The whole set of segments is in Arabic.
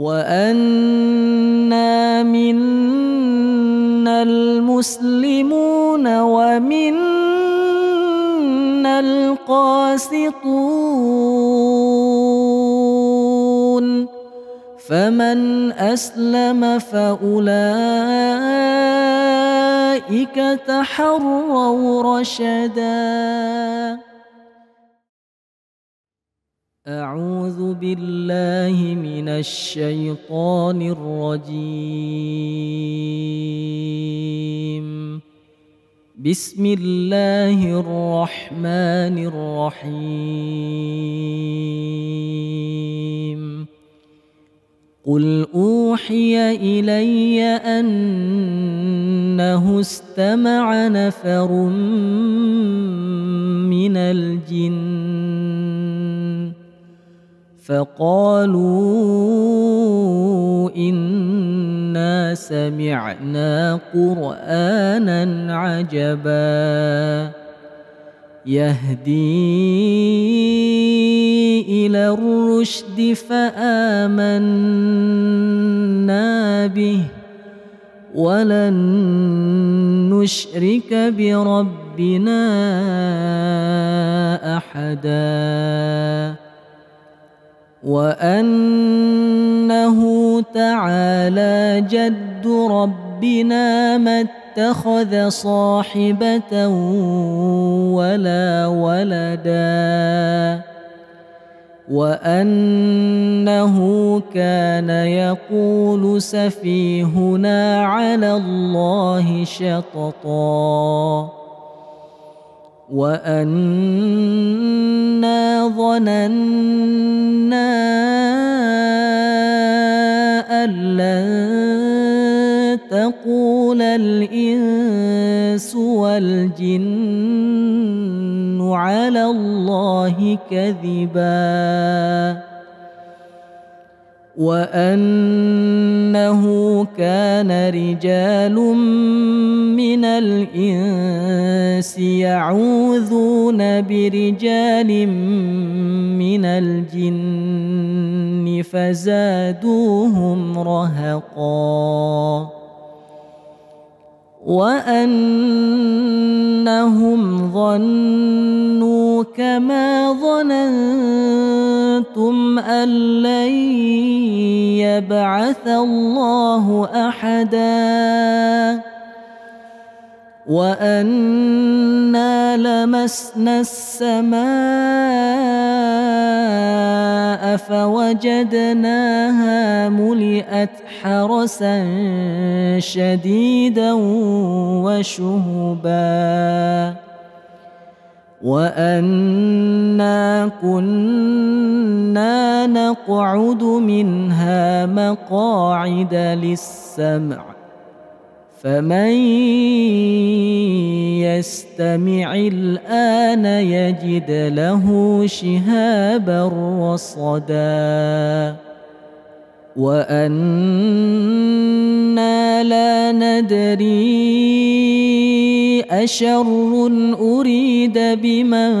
وأنا منا المسلمون ومنا القاسطون فمن أسلم فأولئك تحروا رشداً أعوذ بالله من الشيطان الرجيم. بسم الله الرحمن الرحيم. قل أوحي إلي أنه استمع نفر من الجن فقالوا إنا سمعنا قرآنا عجبا يهدي إلى الرشد فآمنا به ولن نشرك بربنا أحداً وأنه تعالى جد ربنا ما اتخذ صاحبة ولا ولدا. وأنه كان يقول سفيهنا على الله شططا. وأنا ظننا أن لن تقول الإنس والجن على الله كذباً وأنه كان رجال من الإنس يعوذون برجال من الجن فزادوهم رهقا. وأنهم ظنوا كما ظننتم لن يبعث الله أحدا وأنا لمسنا السماء فوجدناها ملئت حرسا شديدا وشهبا وأنا كنا نقعد منها مقاعد للسمع فمن يستمع الآن يجد له شهابا رصدا وأنا لا ندري أشر أريد بمن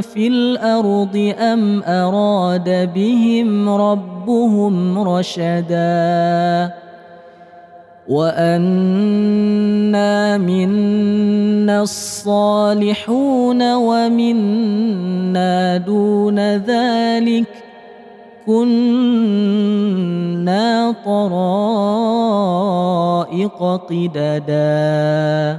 في الأرض أم أراد بهم ربهم رشداً وأنا منا الصالحون ومنا دون ذلك كنا طرائق قددا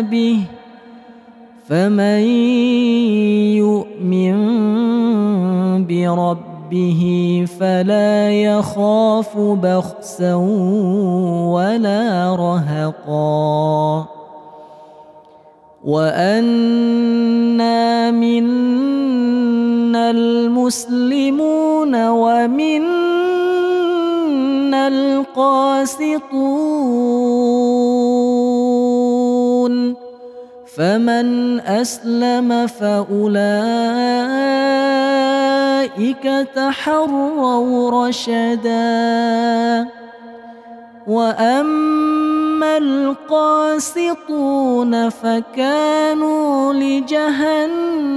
به فمن يؤمن بربه ربه فلا يخاف بخسا ولا رهقا وأنا منا المسلمون ومنا القاسطون فمن أسلم فأولئك تحروا رشدا وأما القاسطون فكانوا لجهنم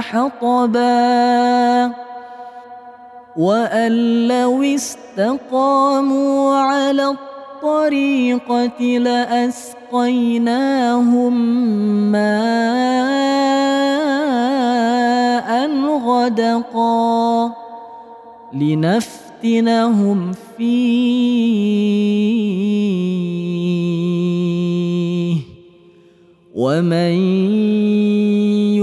حطبا وأن لو استقاموا على الطريقة لأسقيناهم ماء غدقا لنفتنهم فيه. ومن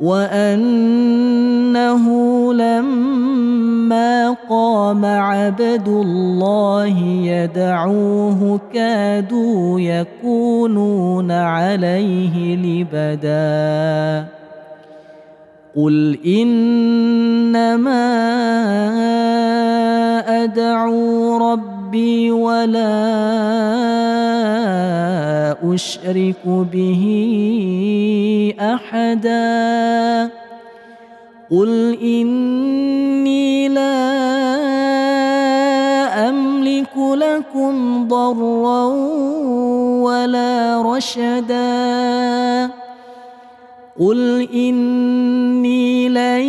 وأنه لما قام عبد الله يدعوه كادوا يكونون عليه لبدا. قل إنما أدعو ربي ولا أشرك به أحدا. قل إني لا أملك لكم ضرا ولا رشدا. قل إني لن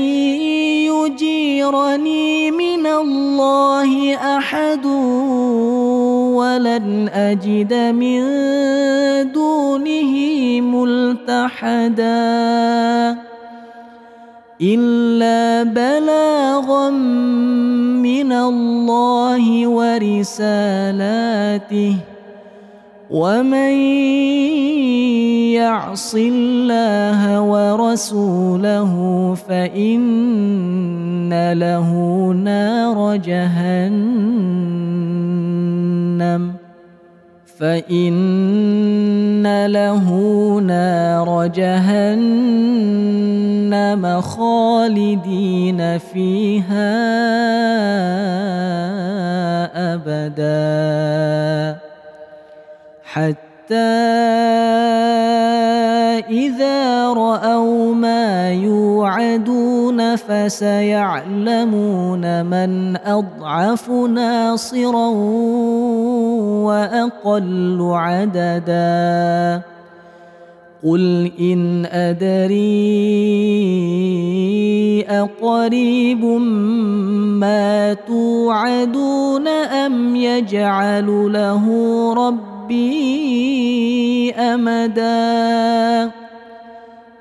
يجيرني من الله أحد ولن أجد من دونه ملتحدا إلا بلاغا من الله ورسالاته ومن يعص الله ورسوله فإن له نار جهنم فإن له نار جهنم خالدين فيها أبداً حتى إذا رأوا ما يوعدون فسيعلمون من أضعف ناصرا وأقل عددا. قل إن أدري أقريب ما توعدون أم يجعل له رب ربي أمدا.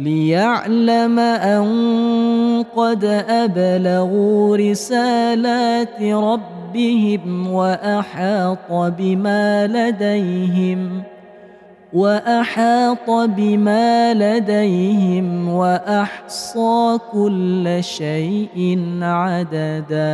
ليعلم أن قد أبلغوا رسالات ربهم وأحاط بما لديهم ۖ وأحاط بما لديهم وأحصى كل شيء عددا.